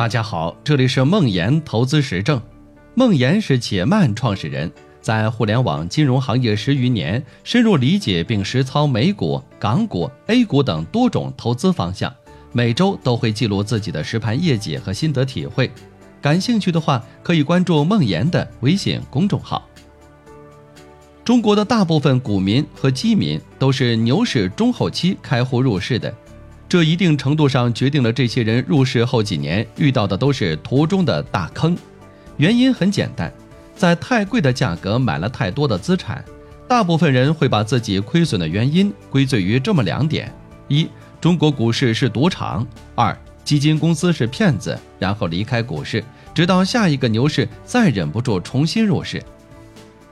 大家好，这里是梦岩投资实证。梦岩是且慢创始人，在互联网金融行业十余年，深入理解并实操美股、港股、A 股等多种投资方向。每周都会记录自己的实盘业绩和心得体会。感兴趣的话，可以关注梦岩的微信公众号。中国的大部分股民和基民都是牛市中后期开户入市的。这一定程度上决定了这些人入市后几年遇到的都是途中的大坑。原因很简单，在太贵的价格买了太多的资产。大部分人会把自己亏损的原因归罪于这么两点：一、中国股市是赌场；二、基金公司是骗子，然后离开股市，直到下一个牛市再忍不住重新入市。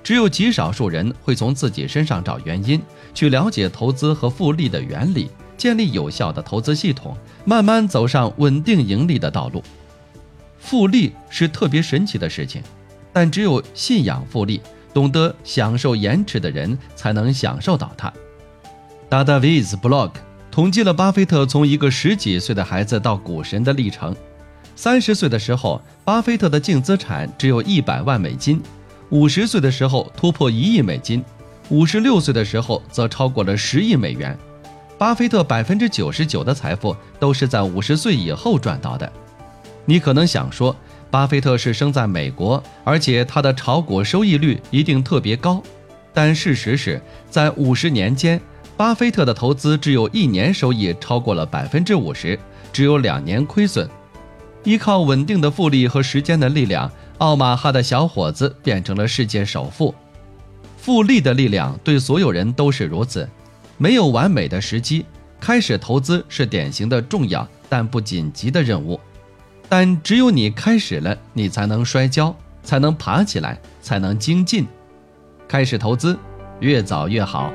只有极少数人会从自己身上找原因，去了解投资和复利的原理。建立有效的投资系统，慢慢走上稳定盈利的道路。复利是特别神奇的事情，但只有信仰复利、懂得享受延迟的人才能享受到它。Dada Viz Blog 统计了巴菲特从一个十几岁的孩子到股神的历程。三十岁的时候，巴菲特的净资产只有一百万美金；五十岁的时候突破一亿美金；五十六岁的时候则超过了十亿美元。巴菲特百分之九十九的财富都是在五十岁以后赚到的。你可能想说，巴菲特是生在美国，而且他的炒股收益率一定特别高。但事实是在五十年间，巴菲特的投资只有一年收益超过了百分之五十，只有两年亏损。依靠稳定的复利和时间的力量，奥马哈的小伙子变成了世界首富。复利的力量对所有人都是如此。没有完美的时机，开始投资是典型的重要但不紧急的任务。但只有你开始了，你才能摔跤，才能爬起来，才能精进。开始投资，越早越好。